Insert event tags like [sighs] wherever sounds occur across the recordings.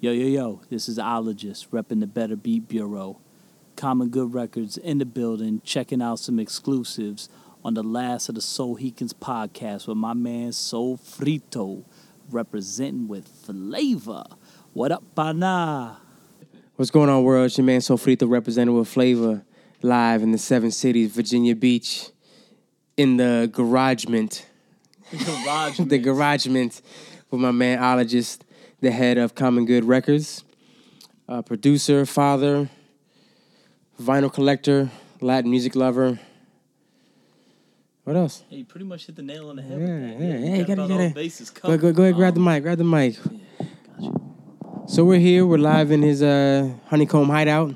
Yo, yo, yo, this is Ologist, repping the Better Beat Bureau. Common Good Records in the building, checking out some exclusives on the last of the Soul Heekins podcast with my man Soul Frito, representing with flavor. What up, pana? What's going on, world? It's your man Soul Sofrito representing with flavor live in the seven cities, Virginia Beach, in the garagement, [laughs] Garage. [laughs] the garagement with my man Ologist, the head of Common Good Records, uh, producer, father, vinyl collector, Latin music lover. What else? Hey, you pretty much hit the nail on the head. Yeah, yeah, yeah, you got gotta about get all it. bases Go, go, go ahead, grab the mic, grab the mic. gotcha. So we're here. We're live in his uh, honeycomb hideout,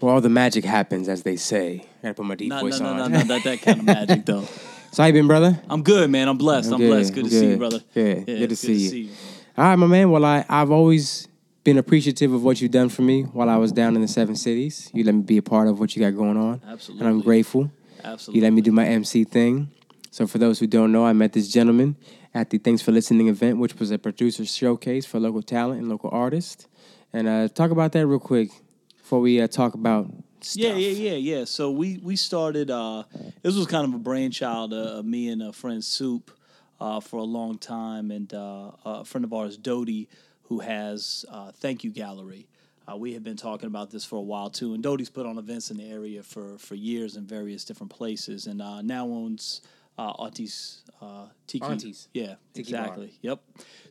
where all the magic happens, as they say. I gotta put my deep No, voice no, on. no, no, no, not that kind of [laughs] magic though. So how you been, brother? I'm good, man. I'm blessed. I'm, I'm blessed. good. Good to I'm see you, good. brother. Good. Yeah, Good to it's see you. All right, my man. Well, I I've always been appreciative of what you've done for me while I was down in the seven cities. You let me be a part of what you got going on, Absolutely. and I'm grateful. Absolutely. You let me do my MC thing. So for those who don't know, I met this gentleman at the Thanks for Listening event, which was a producer showcase for local talent and local artists. And uh, talk about that real quick before we uh, talk about stuff. Yeah, yeah, yeah, yeah. So we we started. Uh, this was kind of a brainchild uh, of me and a friend Soup uh, for a long time, and uh, a friend of ours, Dodie, who has uh, Thank You Gallery. Uh, we have been talking about this for a while too, and Dodie's put on events in the area for for years in various different places, and uh, now owns uh, Auntie's uh, Tiki. Auntie's. Yeah, Tiki bar. exactly. Yep.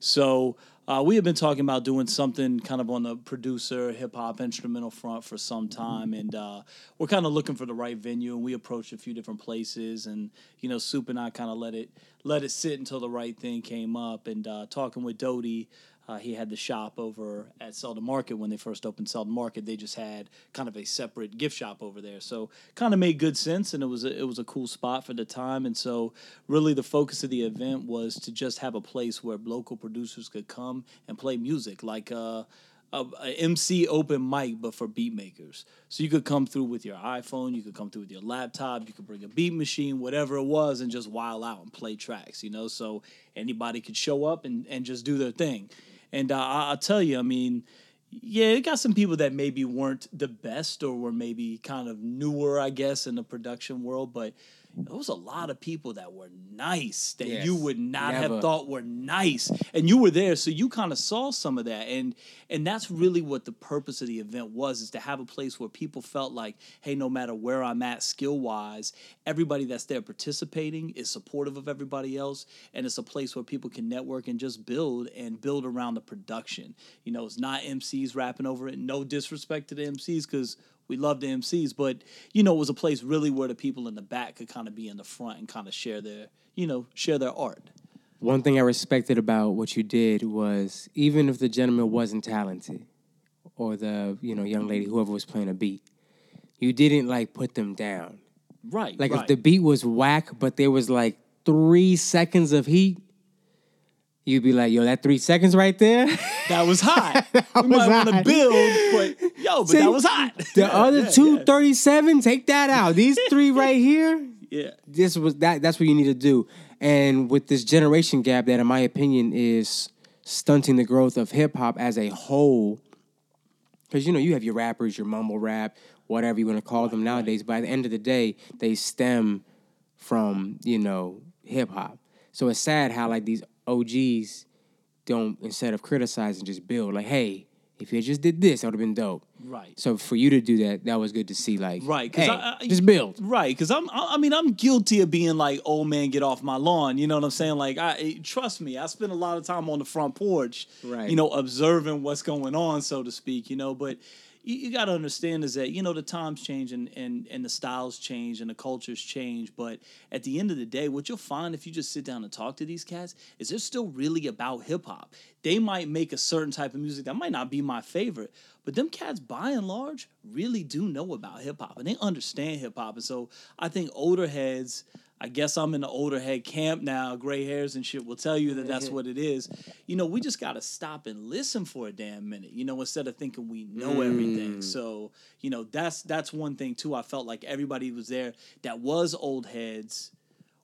So uh, we have been talking about doing something kind of on the producer, hip hop, instrumental front for some time, and uh, we're kind of looking for the right venue. And we approached a few different places, and you know, Soup and I kind of let it let it sit until the right thing came up. And uh, talking with Dodie. Uh, he had the shop over at Selden Market when they first opened Selden Market. They just had kind of a separate gift shop over there, so kind of made good sense, and it was a, it was a cool spot for the time. And so, really, the focus of the event was to just have a place where local producers could come and play music, like uh, a, a MC open mic, but for beat makers. So you could come through with your iPhone, you could come through with your laptop, you could bring a beat machine, whatever it was, and just while out and play tracks. You know, so anybody could show up and and just do their thing. And uh, I'll tell you, I mean, yeah, it got some people that maybe weren't the best or were maybe kind of newer, I guess, in the production world, but there was a lot of people that were nice that Yes, you would not never. have thought were nice, and you were there, so you kind of saw some of that, and and that's really what the purpose of the event was: is to have a place where people felt like, hey, no matter where I'm at skill wise, everybody that's there participating is supportive of everybody else, and it's a place where people can network and just build and build around the production. You know, it's not MCs rapping over it. No disrespect to the MCs because we love the MCs, but you know, it was a place really where the people in the back could kind of be in the front and kind of share their, you know, share their art. One thing I respected about what you did was even if the gentleman wasn't talented, or the you know young lady, whoever was playing a beat, you didn't like put them down. Right. Like right. if the beat was whack, but there was like three seconds of heat, you'd be like, "Yo, that three seconds right there." that was hot. [laughs] we was might want to build, but yo, but that was hot. The [laughs] Yeah, other yeah, two yeah. thirty-seven, take that out. These three [laughs] right here, Yeah. this was that. That's what you need to do. And with this generation gap, that in my opinion is stunting the growth of hip hop as a whole. Because you know you have your rappers, your mumble rap, whatever you want to call them nowadays. But at the end of the day, they stem from you know hip hop. So it's sad how like these OGs don't instead of criticizing just build like, hey, if you just did this, that would have been dope. Right. So for you to do that, that was good to see. Like, Right, hey, I, I- just build. Right, because I'm. I I mean, I'm guilty of being like, "Old man, get off my lawn." You know what I'm saying? Like, I trust me. I spend a lot of time on the front porch, Right. You know, observing what's going on, so to speak. You know, but you, you got to understand is that you know the times change and and and the styles change and the cultures change. But at the end of the day, what you'll find if you just sit down and talk to these cats is they're still really about hip hop. They might make a certain type of music that might not be my favorite, but them cats, by and large, really do know about hip hop and they understand hip hop. And so I think older heads, I guess I'm in the older head camp now, gray hairs and shit will tell you that that's [laughs] what it is. You know, we just got to stop and listen for a damn minute, you know, instead of thinking we know everything. Mm. So, you know, that's that's one thing too. I felt like everybody was there that was old heads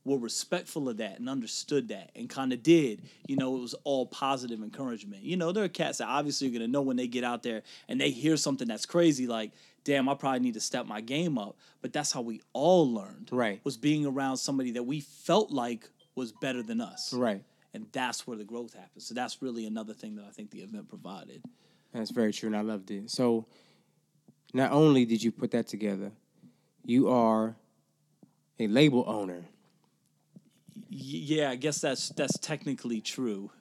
were respectful of that and understood that and kind of did, you know, it was all positive encouragement. You know, there are cats that obviously are going to know when they get out there and they hear something that's crazy, like, damn, I probably need to step my game up. But that's how we all learned. Right. Was being around somebody that we felt like was better than us. Right. And that's where the growth happens. So that's really another thing that I think the event provided. That's very true, and I loved it. So, not only did you put that together, you are a label owner. Y- yeah, I guess that's that's technically true.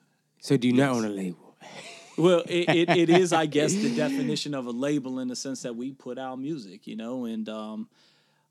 So, do you not own a label? [laughs] Well, it, it, it is, I guess, the [laughs] definition of a label in the sense that we put out music, you know, and um,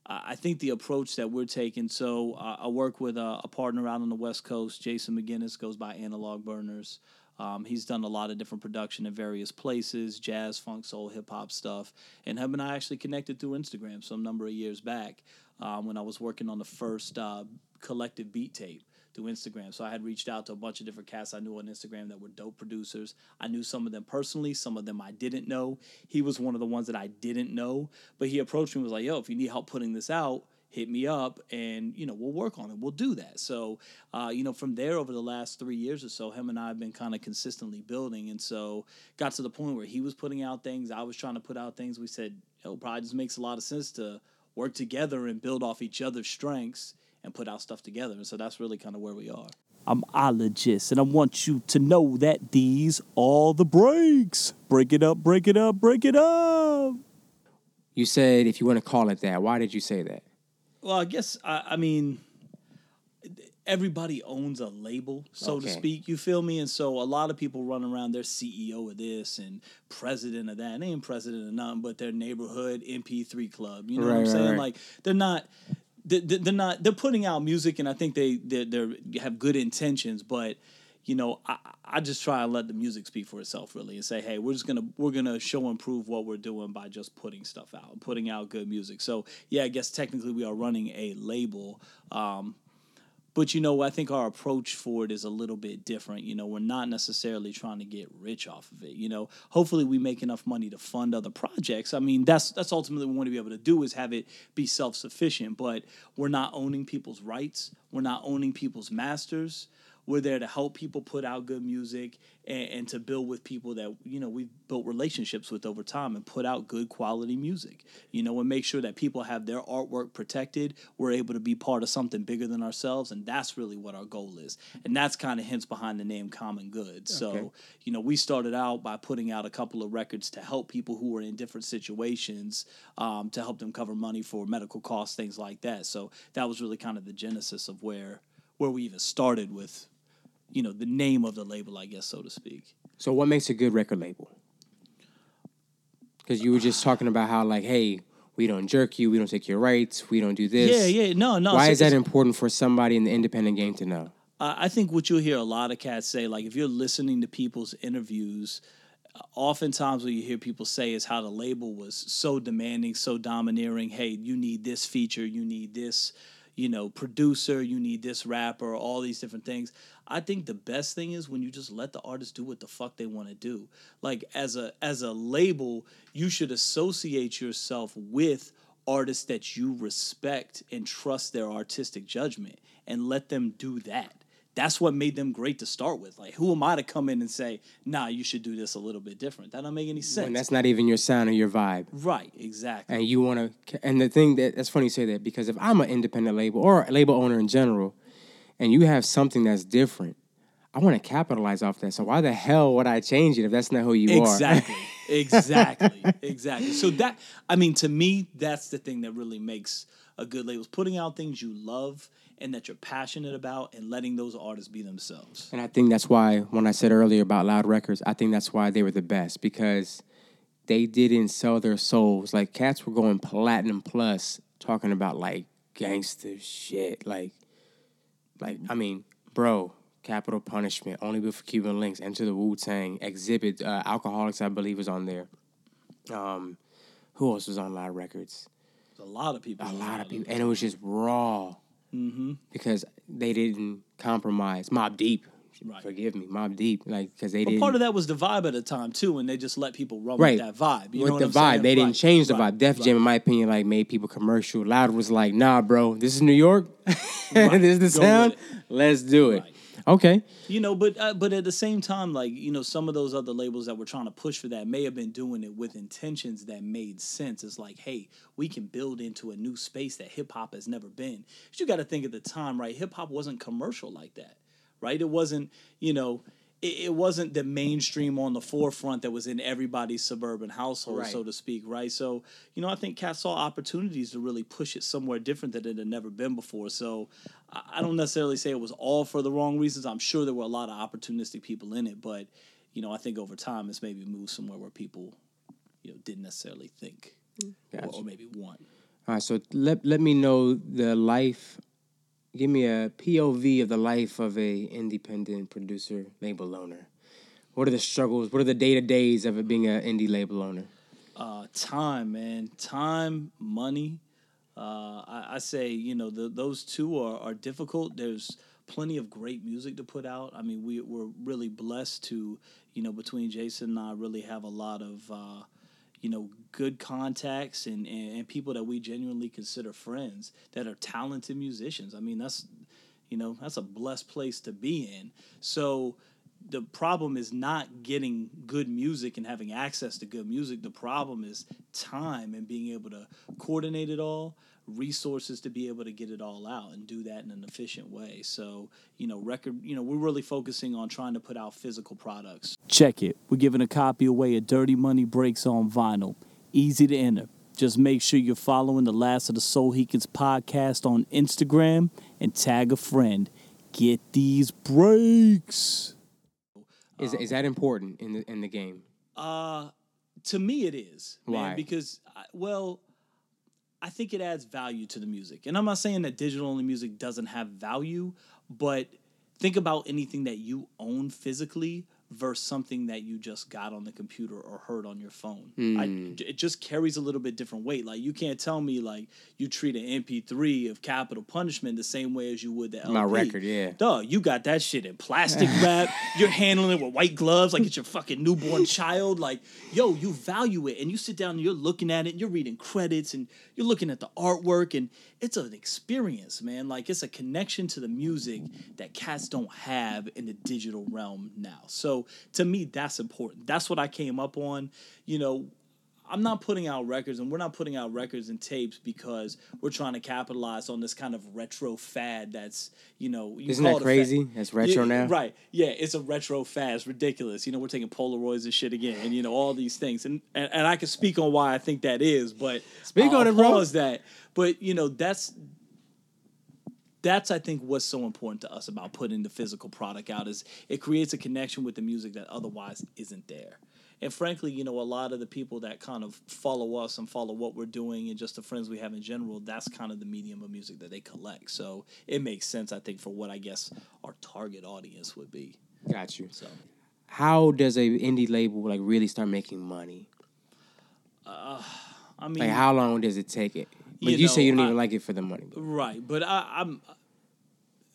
I think the approach that we're taking. So uh, I work with a, a partner out on the West Coast, Jason McGinnis, goes by Analog Burners. Um, he's done a lot of different production in various places, jazz, funk, soul, hip hop stuff. And him and I actually connected through Instagram some number of years back um, when I was working on the first uh, collective beat tape through Instagram. So I had reached out to a bunch of different cats I knew on Instagram that were dope producers. I knew some of them personally, some of them I didn't know. He was one of the ones that I didn't know, but he approached me and was like, "Yo, if you need help putting this out, hit me up and you know we'll work on it we'll do that so uh, you know from there over the last three years or so him and i have been kind of consistently building and so got to the point where he was putting out things i was trying to put out things we said it probably just makes a lot of sense to work together and build off each other's strengths and put our stuff together and so that's really kind of where we are I'm ologist, and I want you to know that these are the breaks. Break it up, break it up, break it up. You said if you want to call it that. Why did you say that? Well, I guess I, I mean everybody owns a label, so to speak. You feel me? And so a lot of people run around. They're CEO of this and president of that. They ain't president of nothing but their neighborhood MP3 club. You know what I'm right, saying? right. Like they're not. They- they- They're not. They're putting out music, and I think they they they have good intentions, but you know, I, I just try to let the music speak for itself, really, and say, hey, we're just gonna we're gonna show and prove what we're doing by just putting stuff out, putting out good music. So yeah, I guess technically we are running a label, um, but you know, I think our approach for it is a little bit different. You know, we're not necessarily trying to get rich off of it. You know, hopefully we make enough money to fund other projects. I mean, that's that's ultimately what we want to be able to do is have it be self sufficient. But we're not owning people's rights. We're not owning people's masters. We're there to help people put out good music and, and to build with people that you know we've built relationships with over time and put out good quality music. You know, and make sure that people have their artwork protected. We're able to be part of something bigger than ourselves, and that's really what our goal is. And that's kind of hence behind the name Common Good. So Okay. you know, we started out by putting out a couple of records to help people who were in different situations, um, to help them cover money for medical costs, things like that. So that was really kind of the genesis of where where we even started with, you know, the name of the label, I guess, so to speak. So, what makes a good record label? Because you were just talking about how, like, hey, we don't jerk you, we don't take your rights, we don't do this. Yeah, yeah, no, no. Why so is that important for somebody in the independent game to know? I I think what you'll hear a lot of cats say, like if you're listening to people's interviews, uh, oftentimes what you hear people say is how the label was so demanding, so domineering. Hey, you need this feature, you need this, you know, producer, you need this rapper, all these different things. I think the best thing is when you just let the artist do what the fuck they want to do. Like as a as a label, you should associate yourself with artists that you respect and trust their artistic judgment and let them do that. That's what made them great to start with. Like, who am I to come in and say, nah, you should do this a little bit different? That don't make any sense. When that's not even your sound or your vibe. right, exactly. and you want to and the thing that that's funny you say that because if i'm an independent label or a label owner in general and you have something that's different i want to capitalize off that so why the hell would i change it if that's not who you exactly. exactly. [laughs] Exactly. [laughs] Exactly. So that I mean to me that's the thing that really makes a good label is putting out things you love and that you're passionate about and letting those artists be themselves. and i think that's why when i said earlier about loud records i think that's why they were the best because they didn't sell their souls like cats were going platinum plus talking about like gangster shit like like i mean bro capital punishment only good for Cuban Linx enter the wu-tang exhibit uh, Alkaholiks i believe was on there um who else was on loud records a lot of people. a lot of people and it was just raw Mm-hmm. because they didn't compromise Mobb Deep Right. Forgive me, Mobb Deep, like because they But didn't. part of that was the vibe at the time too, and they just let people run Right. with that vibe. You with know what the I'm vibe, saying? they didn't change the right, vibe. Def right. Jam, in my opinion, like made people commercial. Loud was like, nah, bro, this is New York. [laughs] this is the Go sound. Let's do it. Okay. You know, but uh, but at the same time, like you know, some of those other labels that were trying to push for that may have been doing it with intentions that made sense. It's like, hey, we can build into a new space that hip hop has never been. But you got to think at the time, right? Hip hop wasn't commercial like that, right? It wasn't, you know. It, it wasn't the mainstream on the forefront that was in everybody's suburban household, Right. so to speak, right? So, you know, I think Cat saw opportunities to really push it somewhere different that it had never been before. So, I I don't necessarily say it was all for the wrong reasons. I'm sure there were a lot of opportunistic people in it, but you know, I think over time it's maybe moved somewhere where people, you know, didn't necessarily think mm. or, Gotcha. or maybe want. All right, so let let me know the life. Give me a POV of the life of a independent producer, label owner. What are the struggles? What are the day to days of it being an indie label owner? Uh, time, man, time, money. Uh, I, I say, you know, the, those two are, are difficult. There's plenty of great music to put out. I mean, we, we're really blessed to, you know, between Jason and I, really have a lot of, uh, you know, good contacts and, and, and people that we genuinely consider friends that are talented musicians. I mean, that's, you know, that's a blessed place to be in. So the problem is not getting good music and having access to good music. The problem is time and being able to coordinate it all, resources to be able to get it all out and do that in an efficient way. So, you know, record, you know, we're really focusing on trying to put out physical products. Check it. We're giving a copy away of Dirty Money Breaks on vinyl. Easy to enter. Just make sure you're following the Last of the Soul Heekins podcast on Instagram and tag a friend. Get these breaks. Is is that important in the in the game? Uh, to me, it is. Man, Why? Because, I, well, I think it adds value to the music. And I'm not saying that digital only music doesn't have value, but think about anything that you own physically versus something that you just got on the computer or heard on your phone. Hmm. I, it just carries a little bit different weight. Like you can't tell me like you treat an MP3 of Capital Punishment the same way as you would the LP. My record, yeah. Dog, you got that shit in plastic wrap. [laughs] You're handling it with white gloves like it's your fucking newborn child. Like, yo, you value it. And you sit down and you're looking at it, and you're reading credits and you're looking at the artwork, and it's an experience, man. Like, it's a connection to the music that cats don't have in the digital realm now. So, to me, that's important. That's what I came up on. You know, I'm not putting out records, and we're not putting out records and tapes because we're trying to capitalize on this kind of retro fad. That's you know, you Isn't call that it crazy? That's retro Yeah, now? right? Yeah, it's a retro fad. It's ridiculous. You know, we're taking Polaroids and shit again, and you know all these things, and and, and I can speak on why I think that is, but Speak I'll on it, bro. That, but you know that's that's I think what's so important to us about putting the physical product out is it creates a connection with the music that otherwise isn't there. And frankly, you know, a lot of the people that kind of follow us and follow what we're doing and just the friends we have in general, that's kind of the medium of music that they collect. So it makes sense, I think, for what I guess our target audience would be. Got you. So How does a indie label like really start making money? Uh, I mean Like how long does it take it? But You you, say you don't I- even like it for the money. Right, but I, I'm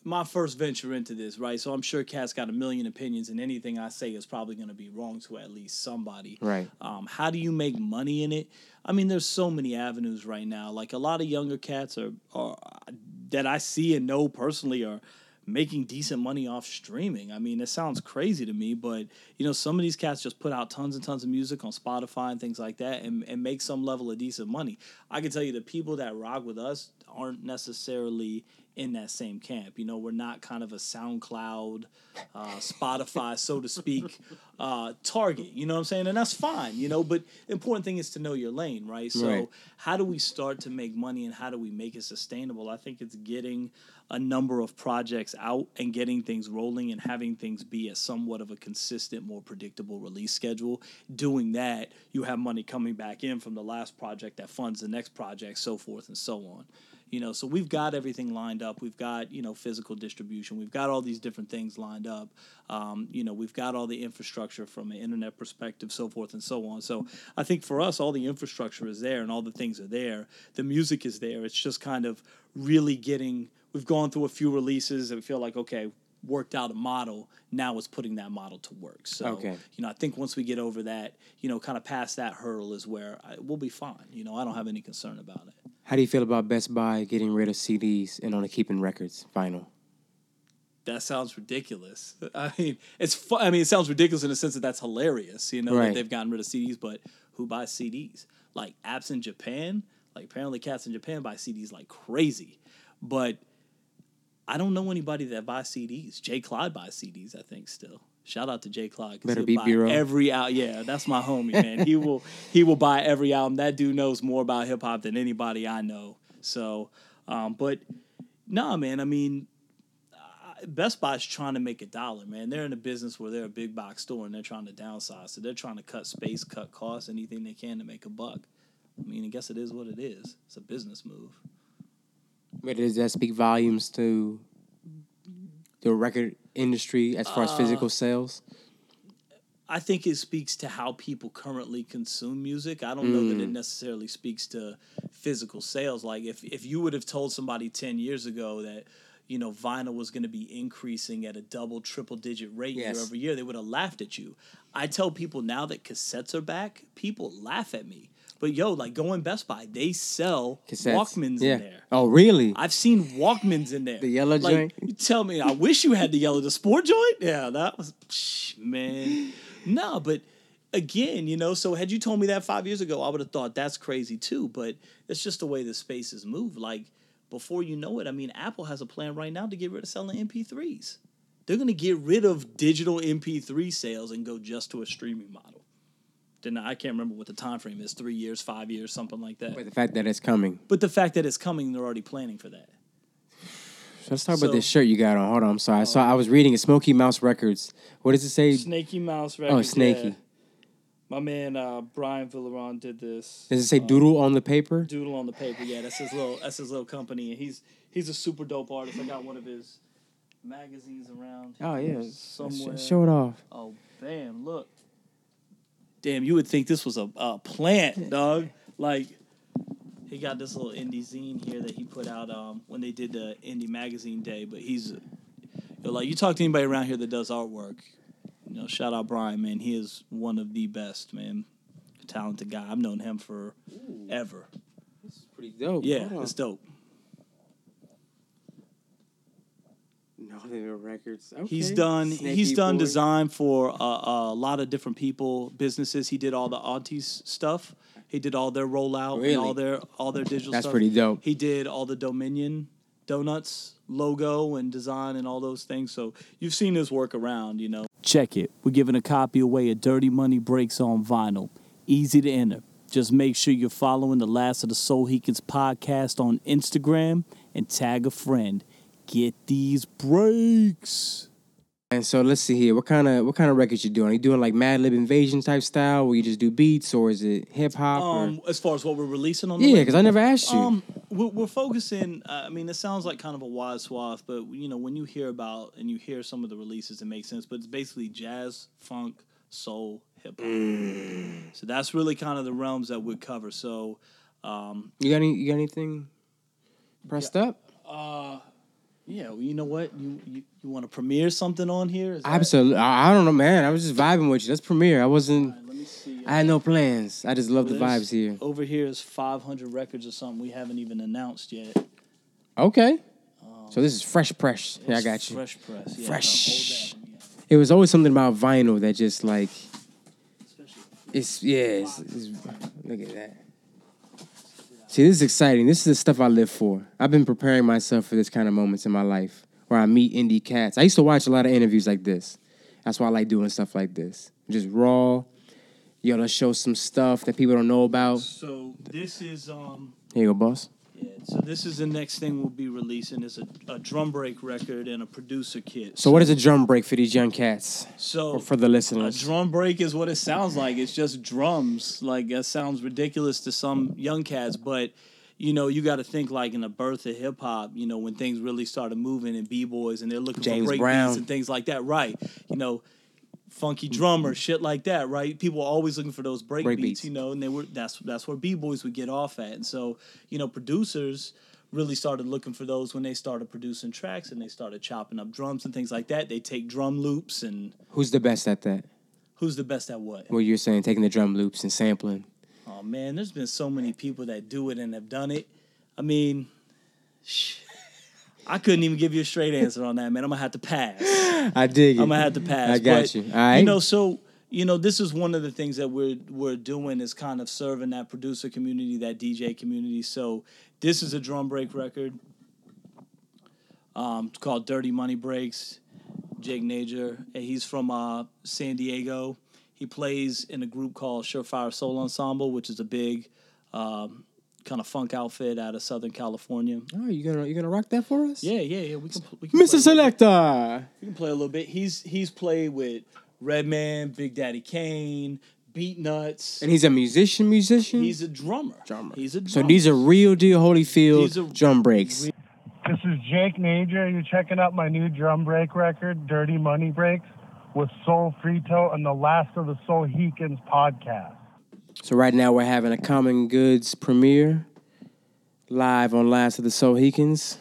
my first venture into this, right? So I'm sure Cat's got a million opinions, and anything I say is probably going to be wrong to at least somebody. Right. Um, how do you make money in it? I mean, there's so many avenues right now. Like a lot of younger cats are, are that I see and know personally are making decent money off streaming. I mean, it sounds crazy to me, but you know, some of these cats just put out tons and tons of music on Spotify and things like that and, and make some level of decent money. I can tell you the people that rock with us aren't necessarily in that same camp. You know, we're not kind of a SoundCloud, uh, Spotify, so to speak, uh, target. You know what I'm saying? And that's fine, you know, but the important thing is to know your lane, right? So Right. how do we start to make money and how do we make it sustainable? I think it's getting a number of projects out and getting things rolling and having things be a somewhat of a consistent, more predictable release schedule. Doing that, you have money coming back in from the last project that funds the next project, so forth and so on. You know, so we've got everything lined up. We've got you know physical distribution. We've got all these different things lined up. Um, you know, we've got all the infrastructure from an internet perspective, so forth and so on. So I think for us, all the infrastructure is there and all the things are there. The music is there. It's just kind of really getting. We've gone through a few releases and we feel like okay, worked out a model. Now it's putting that model to work. So Okay. you know, I think once we get over that, you know, kind of past that hurdle is where I, we'll be fine. You know, I don't have any concern about it. How do you feel about Best Buy getting rid of CDs and only keeping records, vinyl? That sounds ridiculous. I mean, it's fu- I mean, it sounds ridiculous in the sense that that's hilarious. You know, Right. that they've gotten rid of CDs, but who buys CDs? Like apps in Japan, like apparently cats in Japan buy CDs like crazy, but I don't know anybody that buys CDs. Jay Clyde buys CDs, I think. Still, shout out to Jay Clyde. Better buy B-roll. every out. Yeah, that's my homie, man. he will he will buy every album. That dude knows more about hip hop than anybody I know. So, um, but nah, man. I mean, Best Buy's trying to make a dollar, man. They're in a business where they're a big box store and they're trying to downsize. So they're trying to cut space, cut costs, anything they can to make a buck. I mean, I guess it is what it is. It's a business move. But does that speak volumes to the record industry as far as physical uh, sales? I think it speaks to how people currently consume music. I don't know that it mm. necessarily speaks to physical sales. Like if if you would have told somebody 10 years ago that you know vinyl was going to be increasing at a double triple digit rate Yes. year over year, they would have laughed at you. I tell people now that cassettes are back, people laugh at me. But yo, like going Best Buy, they sell Cassettes. Walkmans yeah. in there. Oh, really? I've seen Walkmans in there. The yellow like, joint? You tell me, I wish you had the yellow, the sport joint. Yeah, that was psh, man. No, but again, you know, so had you told me that five years ago, I would have thought that's crazy too. But it's just the way the spaces move. Like before you know it, I mean, Apple has a plan right now to get rid of selling MP3s. They're gonna get rid of digital MP3 sales and go just to a streaming model. Then I can't remember what the time frame is, three years, five years, something like that. But the fact that it's coming. But the fact that it's coming, they're already planning for that. So let's talk So- about this shirt you got on. Hold on, I'm sorry. I saw I was reading it. Smoky Mouse Records. What does it say? Snaky Mouse Records. Oh, Snaky. yeah. My man uh, Brian Villaron did this. Does it say doodle on the paper? Doodle on the paper. Yeah, that's his little that's his little company, and he's he's a super dope artist. I got one of his magazines around. Oh yeah. somewhere. Sh- show it off. Oh, bam! Look. Damn, you would think this was a, a plant, dog. [laughs] Like, he got this little indie zine here that he put out um, when they did the indie magazine day. But he's, you know, like, you talk to anybody around here that does artwork, you know, shout out Brian, man. He is one of the best, man. Talented guy. I've known him for ever. This is Pretty dope. Yeah, it's on. It's dope. Northern Records. He's done. Snaky he's done boy. design for a, a lot of different people, businesses. He did all the aunties stuff. He did all their rollout Really? and all their all their digital. That's stuff. pretty dope. He did all the Dominion donuts logo and design and all those things. So you've seen his work around, you know. Check it. We're giving a copy away of Dirty Money Breaks on vinyl. Easy to enter. Just make sure you're following the Last of the Soul Heekins podcast on Instagram and tag a friend. Get these breaks. And so let's see here. What kind of what kind of records you doing? Are you doing like Madlib Invasion type style, where you just do beats, or is it hip hop? Um, or... as far as what we're releasing on the Yeah, because I never asked you. Um, we're, we're focusing. Uh, I mean, it sounds like kind of a wide swath, but you know, when you hear about and you hear some of the releases, it makes sense. But it's basically jazz, funk, soul, hip hop. Mm. So that's really kind of the realms that we cover. So, um, you got any? You got anything pressed up? Yeah, well, you know what? You you, you want to premiere something on here? Is that- Absolutely. I, I don't know, man. I was just vibing with you. Let's premiere. I wasn't. Let me see. I had no plans. I just love the There's- vibes here. Over here is 500 records or something we haven't even announced yet. Okay. Um, so this is fresh press. Yeah, I It's got you. Fresh press. Yeah, Fresh. no, hold that. It was always something about vinyl that just like Especially- it's yeah. It's, it's, look at that. See, this is exciting. This is the stuff I live for. I've been preparing myself for this kind of moments in my life where I meet indie cats. I used to watch a lot of interviews like this. That's why I like doing stuff like this. Just raw. You let's show some stuff that people don't know about. So this is um Here you go, boss. So this is the next thing we'll be releasing is a, a drum break record and a producer kit. So what is a drum break for these young cats? So Or for the listeners, a drum break is what it sounds like. It's just drums. Like that sounds ridiculous to some young cats, but you know, you got to think like in the birth of hip hop. You know, when things really started moving and b boys and they're looking James for break Brown. beats and things like that. Right. You know, funky drummer, shit like that. Right. People are always looking for those break, Break beats. beats. You know, and they were that's that's where b boys would get off at. And so you know, producers really started looking for those when they started producing tracks and they started chopping up drums and things like that. They take drum loops and Who's the best at that? who's the best at what? What you're saying, taking the drum loops and sampling. Oh man, there's been so many people that do it and have done it. I mean, sh- I couldn't even give you a straight answer on that, man. I'm gonna have to pass. I dig it. I'm gonna have to pass. I got But, you. All right. You know, so you know, this is one of the things that we're we're doing is kind of serving that producer community, that DJ community. So this is a drum break record. Um, it's called Dirty Money Breaks. Jake Najor, and he's from uh, San Diego. He plays in a group called Surefire Soul Ensemble, which is a big um, kind of funk outfit out of Southern California. Oh, you gonna you gonna rock that for us? Yeah, yeah, yeah. We can, we can Mr. play a little bit. Selector. We can play a little bit. He's he's played with Redman, Big Daddy Kane, Beatnuts. And he's a musician, musician. He's a drummer. drummer. He's a So these are real deal Holyfield These drum breaks. This is Jake Najor. You're checking out my new drum break record, Dirty Money Breaks, with Soul Frito and the last of the Soul Heekins podcast. So right now we're having a Common Goods premiere live on Last of the Sohikans.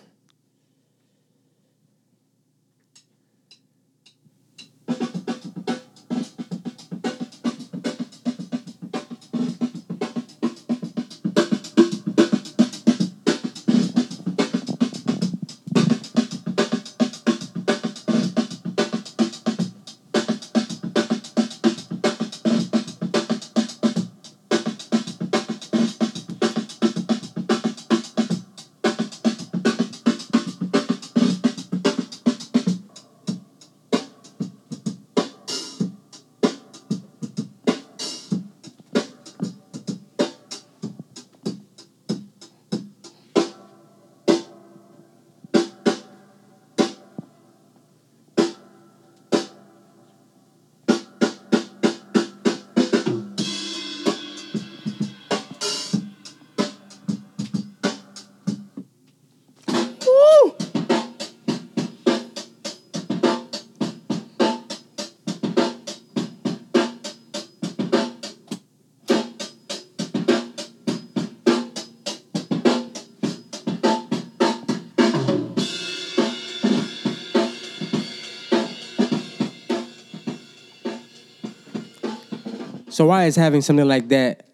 So why is having something like that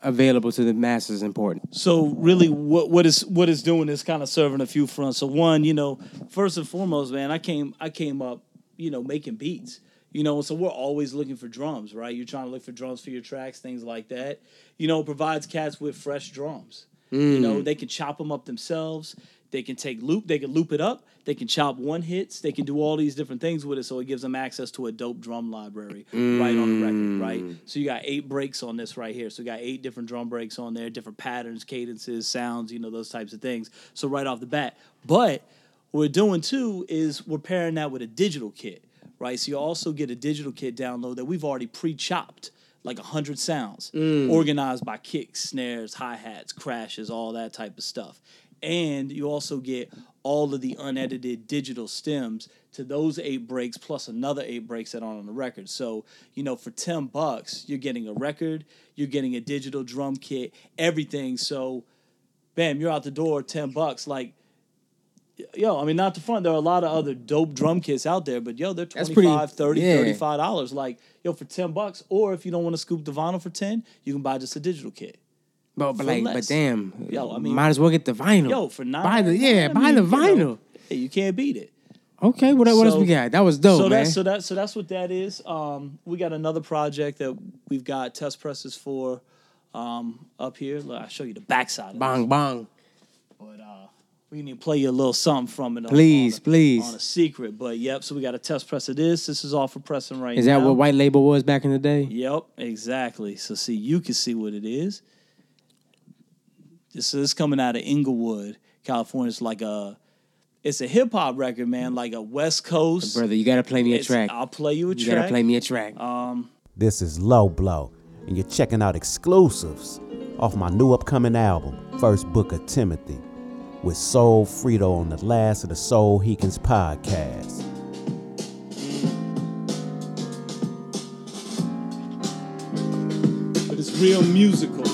available to the masses important? So really, what what is what is doing is kind of serving a few fronts. So one, you know, first and foremost, man, I came I came up, you know, making beats. You know, so we're always looking for drums, right? You're trying to look for drums for your tracks, things like that. You know, it provides cats with fresh drums. You mm. know, they can chop them up themselves. They can take loop. They can loop it up. They can chop one hits. They can do all these different things with it. So it gives them access to a dope drum library right on the record, right? Mm. So you got eight breaks on this right here. So you got eight different drum breaks on there, different patterns, cadences, sounds, you know, those types of things. So right off the bat. But what we're doing too is we're pairing that with a digital kit, right? So you also get a digital kit download that we've already pre-chopped like a 100 sounds mm. organized by kicks, snares, hi-hats, crashes, all that type of stuff. And you also get all of the unedited digital stems to those eight breaks plus another eight breaks that aren't on the record. So, you know, for 10 bucks, you're getting a record, you're getting a digital drum kit, everything. So, bam, you're out the door, 10 bucks. Like, yo, I mean, not the front. There are a lot of other dope drum kits out there, but yo, they're That's 25 pretty- 30 yeah. 35 dollars. Like, yo, for 10 bucks. Or if you don't want to scoop the vinyl for 10, you can buy just a digital kit. But, but like, but damn, Yo, I mean- might as well get the vinyl. Yo, for nine. buy the yeah, I buy mean, the you vinyl. know, hey, you can't beat it. Okay, what, what else we got? That was dope, so man. that's so that so that's what that is. Um, we got another project that we've got test presses for um, up here. Look, I'll show you the backside. Of bong this. bong. But uh, we need to play you a little something from it. Please, on a, please. On a secret, but yep. So we got a test press of this. This is all for pressing right Is now. that what white label was back in the day? Yep, exactly. So see, you can see what it is. This is coming out of Inglewood, California. It's like a, it's a hip hop record, man. Like a West Coast. Brother, you gotta play me a It's- track. I'll play you a You track. gotta play me a track. Um, This is Low Blow, and you're checking out exclusives off my new upcoming album, First Book of Timothy, with Soul Frito on the last of the Soul Heekins podcast. but it's real musical.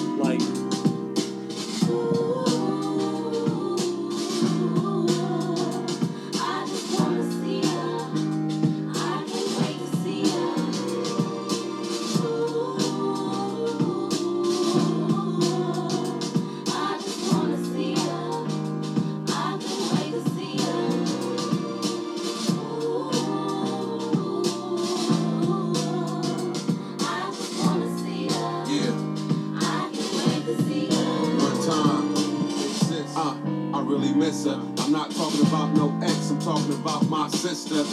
Miss her. I'm not talking about no ex, I'm talking about my sister.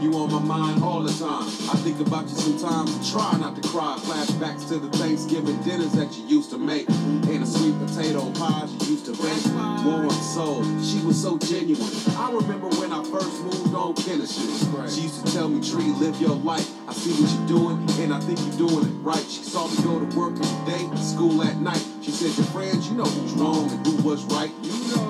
You on my mind all the time. I think about you sometimes and try not to cry. Flashbacks to the Thanksgiving dinners that you used to make. And the sweet potato pies you used to bake. Warm soul, she was so genuine. I remember when I first moved on Street. She used to tell me, Tree, live your life. I see what you're doing, and I think you're doing it right. She saw me go to work every day, school at night. She said, Your friends, you know who's wrong and who was right. You know.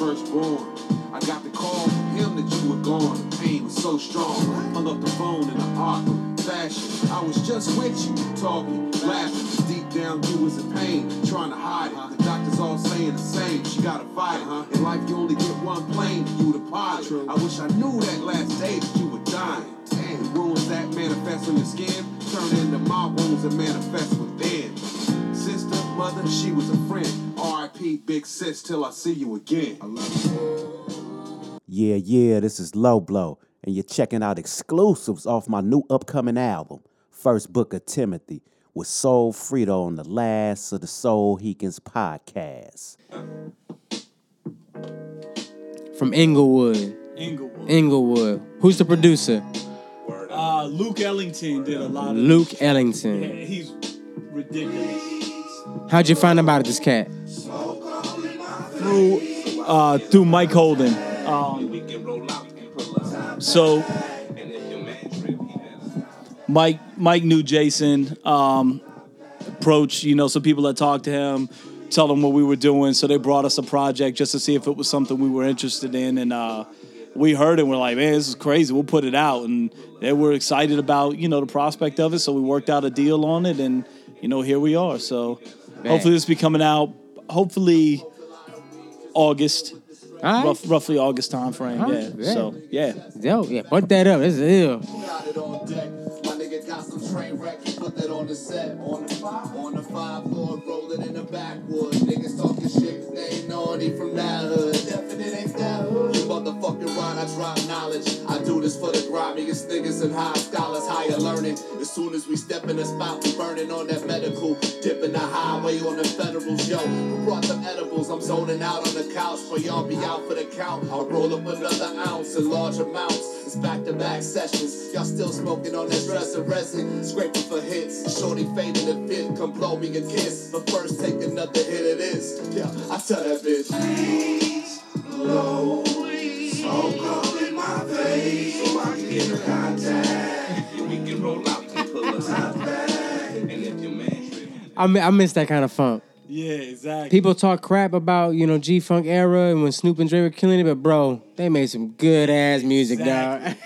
Firstborn. I got the call from him that you were gone. The pain was so strong. Hung up the phone in an awkward fashion. I was just with you, talking, laughing. Deep down, you was in pain, trying to hide it. The doctors all saying the same. She gotta fight it. In life, you only get one plane. You the pilot. I wish I knew that last day that you were dying. Damn, the wounds that manifest on your skin turn into my wounds that manifest within. Sister, mother, she was a friend. R.I.P. Big Sis, till I see you again. I love you. Yeah, yeah, this is Low Blow, and you're checking out exclusives off my new upcoming album, First Book of Timothy, with Soul Frito on the last of the Soul Heekins podcast. From Inglewood. Inglewood. Inglewood. Who's the producer? Uh, Luke Ellington did a lot of Luke Yeah, Ellington. he's ridiculous. How'd you find about this cat? Through uh, through Mike Holden. Um, so Mike Mike knew Jason. Um, approached you know some people that talked to him, tell them what we were doing. So they brought us a project just to see if it was something we were interested in, and uh, we heard it. and We're like, man, this is crazy. We'll put it out, and they were excited about you know the prospect of it. So we worked out a deal on it, and you know here we are. So hopefully this will be coming out. Hopefully August, All right. rough, roughly August time frame. All yeah. yeah. So yeah. Yo, yeah, put that up. It's is ill. Got on deck. My nigga got some train wreck. Put that on the set. On the five, on the five floor, rolling in the backwood. Niggas talking shit 'cause they ain't naughty from that hood. Motherfucking right, I drop knowledge. I do this for the grimiest niggas and high scholars, higher learning. As soon as we step in the spot, we burning on that medical. Dipping the highway on the federals, yo. Who brought them edibles? I'm zoning out on the couch. For y'all be out for the count. I'll roll up another ounce in large amounts. It's back to back sessions. Y'all still smoking on that dresser resin. Scraping for hits. Shorty fading the fit. Come blow me a kiss. But first, take another hit of this. Yeah, I tell that bitch. Please, low. Smoke all in my face. So I can get in contact. And we can roll out and pull us out back. And if your man. I, mi- I miss that kind of funk. Yeah, exactly. People talk crap about, you know, G Funk era and when Snoop and Dre were killing it, but bro, they made some good ass music, dog.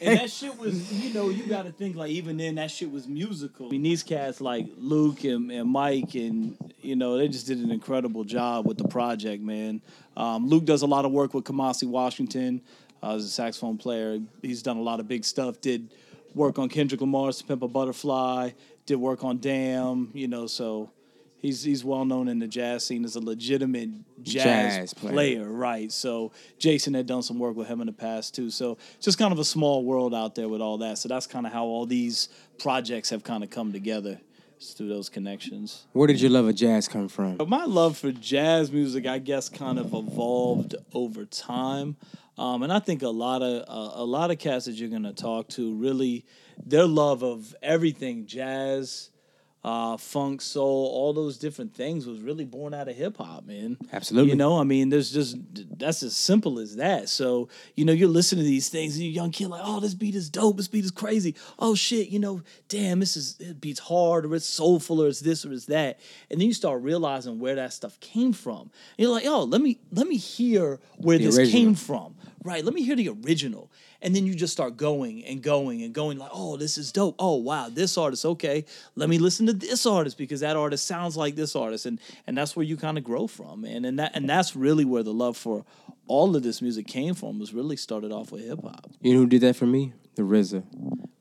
And that shit was, you know, you got to think like even then that shit was musical. I mean, these cats like Luke and, and Mike and you know they just did an incredible job with the project, man. Um, Luke does a lot of work with Kamasi Washington uh, as a saxophone player. He's done a lot of big stuff. Did work on Kendrick Lamar's "To Pimp a Butterfly." Did work on Damn, you know, so. He's, he's well known in the jazz scene as a legitimate jazz, Jazz player. player, right? So Jason had done some work with him in the past too. So just kind of a small world out there with all that. So that's kind of how all these projects have kind of come together is through those connections. Where did your love of jazz come from? But my love for jazz music, I guess, kind of evolved over time, um, and I think a lot of uh, a lot of cats that you're gonna talk to really their love of everything jazz. Uh, funk, soul, all those different things was really born out of hip hop, man. Absolutely. You know, I mean, there's just that's as simple as that. So, you know, you're listening to these things and you're a young kid like, oh, this beat is dope, this beat is crazy. Oh shit, you know, damn, this is it beats hard or it's soulful or it's this or it's that. And then you start realizing where that stuff came from. And you're like, oh, let me let me hear where The this original. came from. Right. Let me hear the original. And then you just start going and going and going, like, oh, this is dope. Oh, wow, this artist, okay. Let me listen to this artist because that artist sounds like this artist. And and that's where you kind of grow from, man. And that and that's really where the love for all of this music came from, was really started off with hip hop. You know who did that for me? The RZA.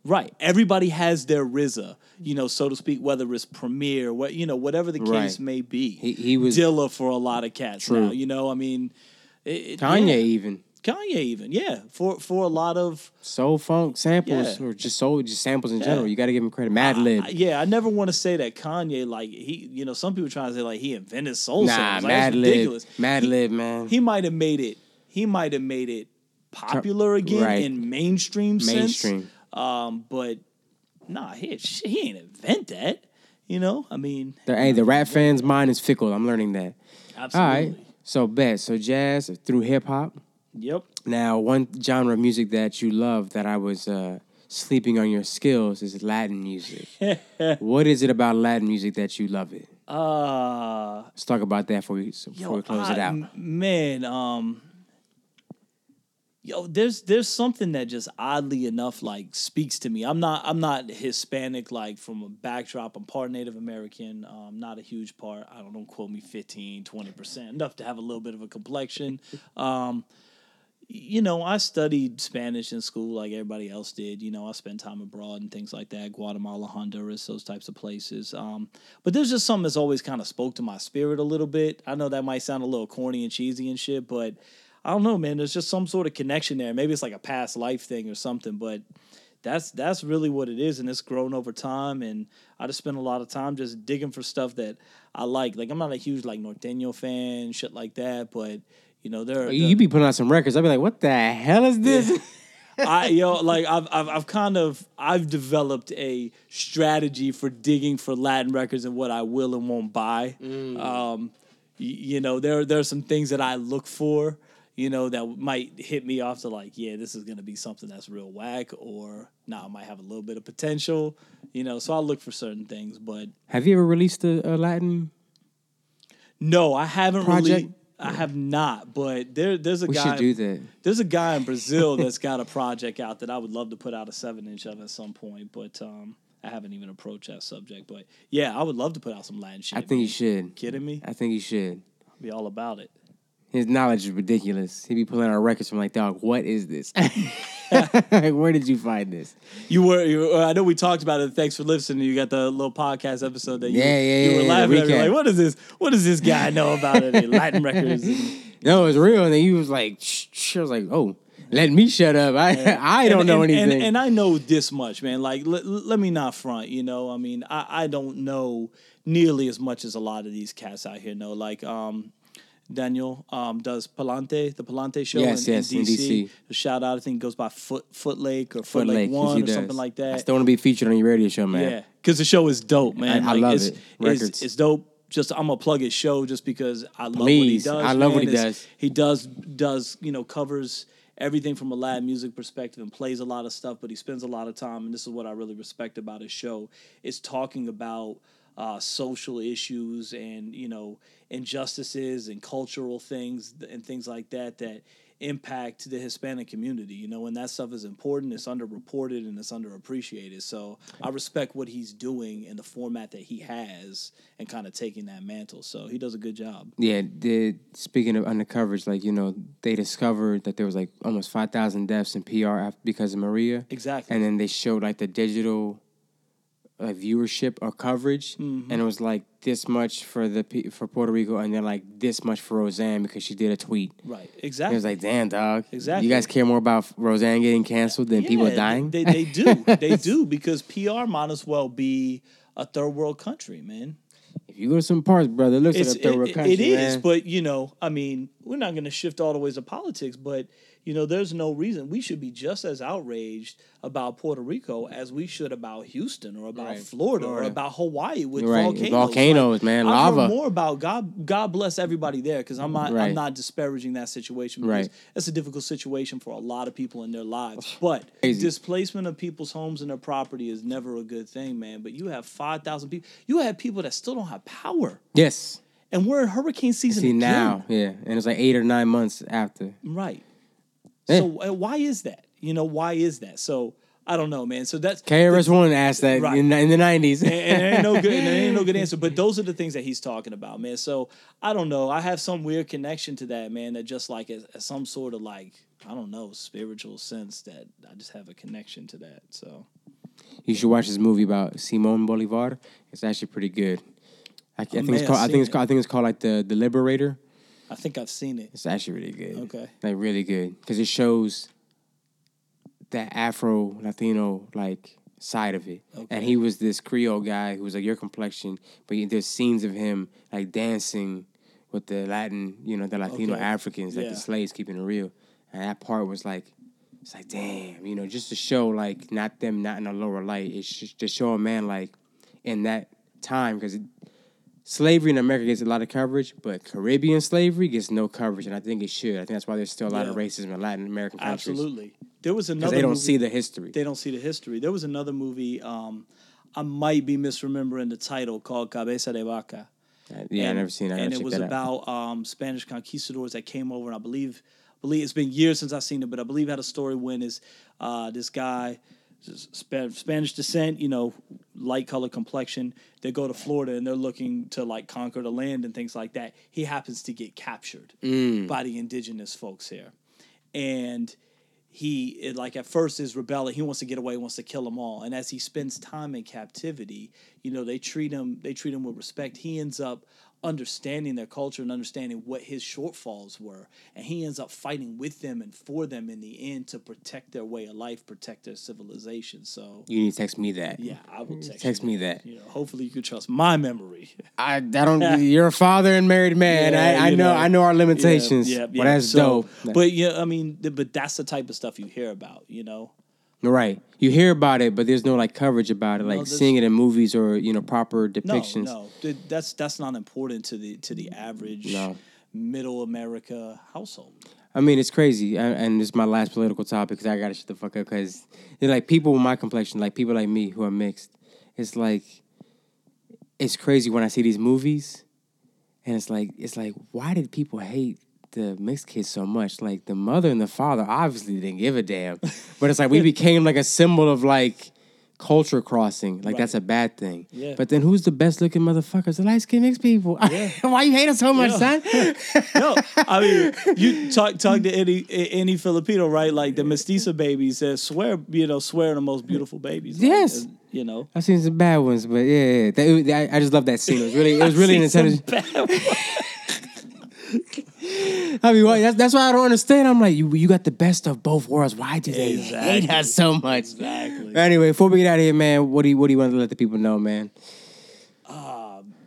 Right. Everybody has their RZA, you know, so to speak, whether it's Premier, what you know, whatever the case Right. may be. He- he was- Dilla for a lot of cats True. now. You know, I mean it- Kanye yeah. even. Kanye even, yeah, for for a lot of Soul funk samples Yeah. or just soul, just samples in Yeah. general. You got to give him credit. Madlib. I- yeah, I never want to say that Kanye like he, you know, some people trying to say like he invented soul nah, samples. Like, Madlib. ridiculous. Mad He- Lib, man. He might have made it. He might have made it popular again Right. in mainstream sense. Um, but nah, he he ain't invent that. You know, I mean, The, hey, the rap fans' mind is fickle. I'm learning that. All absolutely. right. So bet. So jazz through hip hop. Yep. Now, one genre of music that you love that I was uh, sleeping on your skills is Latin music. [laughs] what is it about Latin music that you love it? Uh, Let's talk about that before we before yo, we close it out. man. Um, yo, there's there's something that just oddly enough like speaks to me. I'm not I'm not Hispanic like from a backdrop. I'm part Native American. Um, not a huge part. I don't don't quote me 15, 20 percent. Enough to have a little bit of a complexion. Um, you know, I studied Spanish in school like everybody else did. You know, I spent time abroad and things like that, Guatemala, Honduras, those types of places. Um, but there's just something that's always kind of spoke to my spirit a little bit. I know that might sound a little corny and cheesy and shit, but I don't know, man. There's just some sort of connection there. Maybe it's like a past life thing or something, but that's that's really what it is, and it's grown over time. And I just spend a lot of time just digging for stuff that I like. Like I'm not a huge like norteño fan, shit like that, but you know there. You, be putting out some records. I'd be like, what the hell is this? [laughs] I yo [laughs] like I've, I've I've kind of I've developed a strategy for digging for Latin records and what I will and won't buy. Um, y- you know there there are some things that I look for. You know that might hit me off to like yeah this is gonna be something that's real whack or nah I might have a little bit of potential. You know so I look for certain things, but Have you ever released a, a Latin? no I haven't really. I have not, but there there's a We guy. should do that. There's a guy in Brazil [laughs] that's got a project out that I would love to put out a seven inch of at some point, but um, I haven't even approached that subject. But yeah, I would love to put out some Latin shit. I think you man. should. Kidding me? I think you should. Be all about it. His knowledge is ridiculous. He'd be pulling out records from like, dog, what is this? [laughs] [laughs] Where did you find this? You were, you were- I know we talked about it. Thanks for listening. You got the little podcast episode that you, Yeah, yeah, you yeah, were yeah, laughing at. recap. Like, what is this? What does this guy know about it? [laughs] Latin records. And, No, it was real. And then he was like, shh, shh. I was like, oh, let me shut up. I [laughs] I don't and, know and, anything. And, and I know this much, man. Like, let, let me not front. You know, I mean, I, I don't know nearly as much as a lot of these cats out here know. Like, um, Daniel um, does Palante, the Palante show Yes, in, yes, in in DC. DC. Shout out, I think it goes by Foot Foot Lake or Foot, Foot Lake, Lake, One or does. something like that. I still want to be featured on your radio show, man. Yeah, because the show is dope, man. I- I love it's, it. It's, Records. it's dope. Just I'm gonna plug his show just because I love Please. what he does. I love what he It's- does. He does does you know covers everything from a Latin music perspective and plays a lot of stuff, but he spends a lot of time. And this is what I really respect about his show is talking about uh, social issues and you know injustices and cultural things and things like that that impact the Hispanic community, you know, and that stuff is important, it's underreported and it's underappreciated. So I respect what he's doing in the format that he has and kind of taking that mantle. So he does a good job. Yeah, did speaking of undercoverage, like you know, they discovered that there was like almost five thousand deaths in PR because of Maria. Exactly. And then they showed like the digital uh, viewership or coverage, Mm-hmm. and it was like this much for the for Puerto Rico, and then like this much for Roseanne because she did a tweet. Right. Exactly. It was like, damn, dog. Exactly. You guys care more about Roseanne getting canceled than people dying. They, they do. [laughs] they do because PR might as well be a third world country, man. You go to some parts, brother, it looks It's, like a third world it- country. it is, man. but you know, I mean, we're not going to shift all the ways of politics, but you know, there's no reason we should be just as outraged about Puerto Rico as we should about Houston or about Right. Florida, or about Hawaii with Right, volcanoes. volcanoes, man, I've lava. more about God. God bless everybody there because I'm not. I'm not disparaging that situation. Because Right. It's a difficult situation for a lot of people in their lives, but [sighs] Crazy. displacement of people's homes and their property is never a good thing, man. But you have five thousand people. You have people that still don't have power. yes. And we're in hurricane season See again. now, yeah, and it's like eight or nine months after. right? Yeah. So uh, why is that? You know, why is that? So I don't know, man. So that's KRS One asked that Right. in, in the nineties. and, and ain't no good. And ain't no good answer. But [laughs] those are the things that he's talking about, man. So I don't know. I have some weird connection to that, man. That just like as some sort of like I don't know spiritual sense that I just have a connection to that. So You should watch this movie about Simon Bolivar. It's actually pretty good. I, I think it's called. I think it's it. called. I think it's called like the the Liberator. I think I've seen it. It's actually really good. Okay. Like really good because it shows that Afro Latino like side of it. Okay. And he was this Creole guy who was like your complexion, but there's scenes of him like dancing with the Latin, you know, the Latino Okay. Africans, like Yeah. the slaves keeping it real. And that part was like, it's like damn, you know, just to show like not them not in a lower light. It's just to show a man like in that time because slavery in America gets a lot of coverage, but Caribbean slavery gets no coverage, and I think it should. I think that's why there's still a lot of racism in Latin American countries. Absolutely. There was another. they don't movie- see the history. They don't see the history. There was another movie. Um, I might be misremembering the title called Cabeza de Vaca. Uh, yeah, I and, never seen that. And it was about um, Spanish conquistadors that came over, and I believe, believe it's been years since I've seen it, but I believe it had a story when is uh, this guy, Spanish descent, you know, light color complexion. They go to Florida and they're looking to like conquer the land and things like that. He happens to get captured Mm. by the indigenous folks here, and he it, like at first is rebelling he wants to get away wants to kill them all and as he spends time in captivity you know they treat him they treat him with respect he ends up understanding their culture and understanding what his shortfalls were and he ends up fighting with them and for them in the end to protect their way of life protect their civilization so You need to text me that. yeah i will text, Text me that. you know hopefully you can trust my memory I, I don't. [laughs] You're a father and married man. Yeah, I, I know, know. I know our limitations. Yeah, yeah, Well, yeah. that's So, dope. But yeah, I mean, but that's the type of stuff you hear about, you know. Right, you hear about it, but there's no like coverage about it, like there's- seeing it in movies or you know proper depictions. no, Th- that's that's not important to the to the average No. middle America household. I mean, it's crazy, and, and this is my last political topic because I gotta shut the fuck up. Because like people with my complexion, like people like me who are mixed, it's like it's crazy when I see these movies, and it's like it's like why did people hate the mixed kids so much? Like the mother and the father obviously didn't give a damn, but it's like we became like a symbol of like culture crossing. Like that's a bad thing. Yeah. But then who's the best looking motherfuckers? The light skinned mixed people. [laughs] Yeah. why you hate us so much, Yeah. son? [laughs] No, I mean, you talk talk to any any Filipino, right? Like the mestiza babies that swear, you know, swear the most beautiful babies. Like, Yes. uh, you know. I've seen some bad ones, but yeah, yeah. That- I, I just love that scene. It was really, it was really an I've seen some intelligent. [laughs] I mean, why, that's, that's why I don't understand. I'm like, you, you got the best of both worlds. Why do they hate us so much? Exactly. Anyway, before we get out of here, man, what do you what do you want to let the people know, man?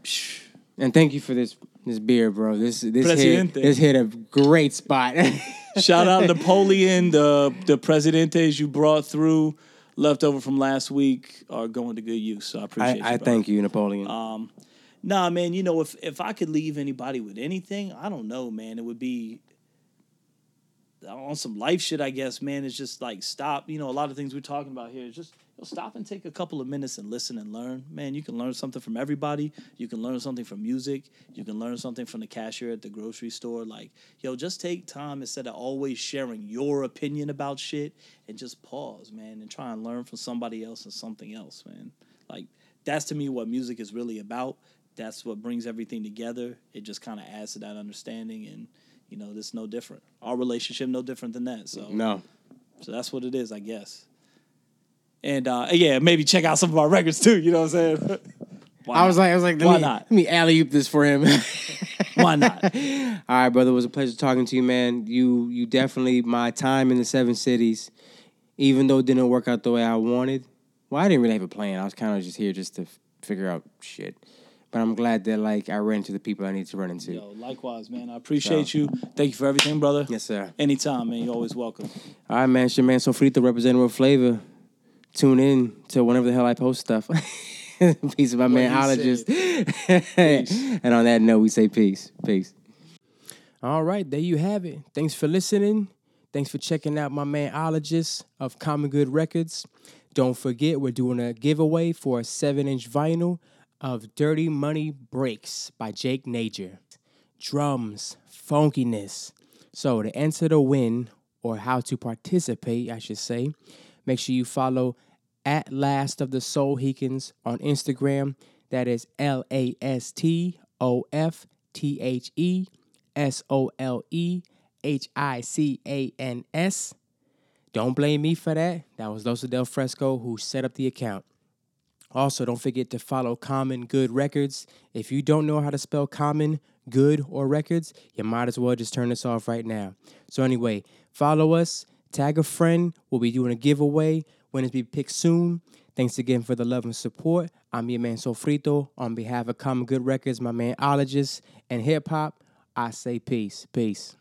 Psh, And thank you for this this beer, bro. This this hit, this hit a great spot. [laughs] Shout out Napoleon, the the presidentes you brought through, left over from last week, are going to good use. So I I, appreciate. you, I thank you, Napoleon. Um, Nah, man, you know, if if I could leave anybody with anything, I don't know, man, it would be on some life shit, I guess, man. It's just like stop. You know, a lot of things we're talking about here is just you know, stop and take a couple of minutes and listen and learn. Man, you can learn something from everybody. You can learn something from music. You can learn something from the cashier at the grocery store. Like, yo, just take time instead of always sharing your opinion about shit and just pause, man, and try and learn from somebody else and something else, man. Like, that's to me what music is really about. That's what brings everything together. It just kind of adds to that understanding, and you know, this no different. Our relationship no different than that. So, no, so that's what it is, I guess. And uh, yeah, maybe check out some of our records too. You know what I'm saying? [laughs] I was like, I was like, Why me, not? Let me alley oop this for him. [laughs] Why not? All right, brother. It was a pleasure talking to you, man. You you definitely my time in the seven cities, even though it didn't work out the way I wanted. Well, I didn't really have a plan. I was kind of just here just to figure out shit. But I'm glad that like I ran into the people I need to run into. Yo, likewise, man. I appreciate you. Thank you for everything, brother. Yes, sir. Anytime, man. You're always welcome. All right, man. It's your man Sofrito representing with flavor. Tune in to whenever the hell I post stuff. [laughs] peace of my man Ologist. [laughs] and on that note, we say peace. Peace. All right, there you have it. Thanks for listening. Thanks for checking out my man Ologist of Common Good Records. Don't forget, we're doing a giveaway for a 7 inch vinyl of Dirty Money Breaks by Jake Najor. Drums, funkiness. So, to enter the win, or how to participate, I should say, make sure you follow at Last of the Sole Hicans on Instagram. That is L A S T O F T H E S O L E H I C A N S. Don't blame me for that. That was Los Del Fresco who set up the account. Also, don't forget to follow Common Good Records. If you don't know how to spell Common Good or Records, you might as well just turn this off right now. So, anyway, follow us, tag a friend. We'll be doing a giveaway. Winners be picked soon. Thanks again for the love and support. I'm your man Sofrito. On behalf of Common Good Records, my man Ologist, and hip hop, I say peace. Peace.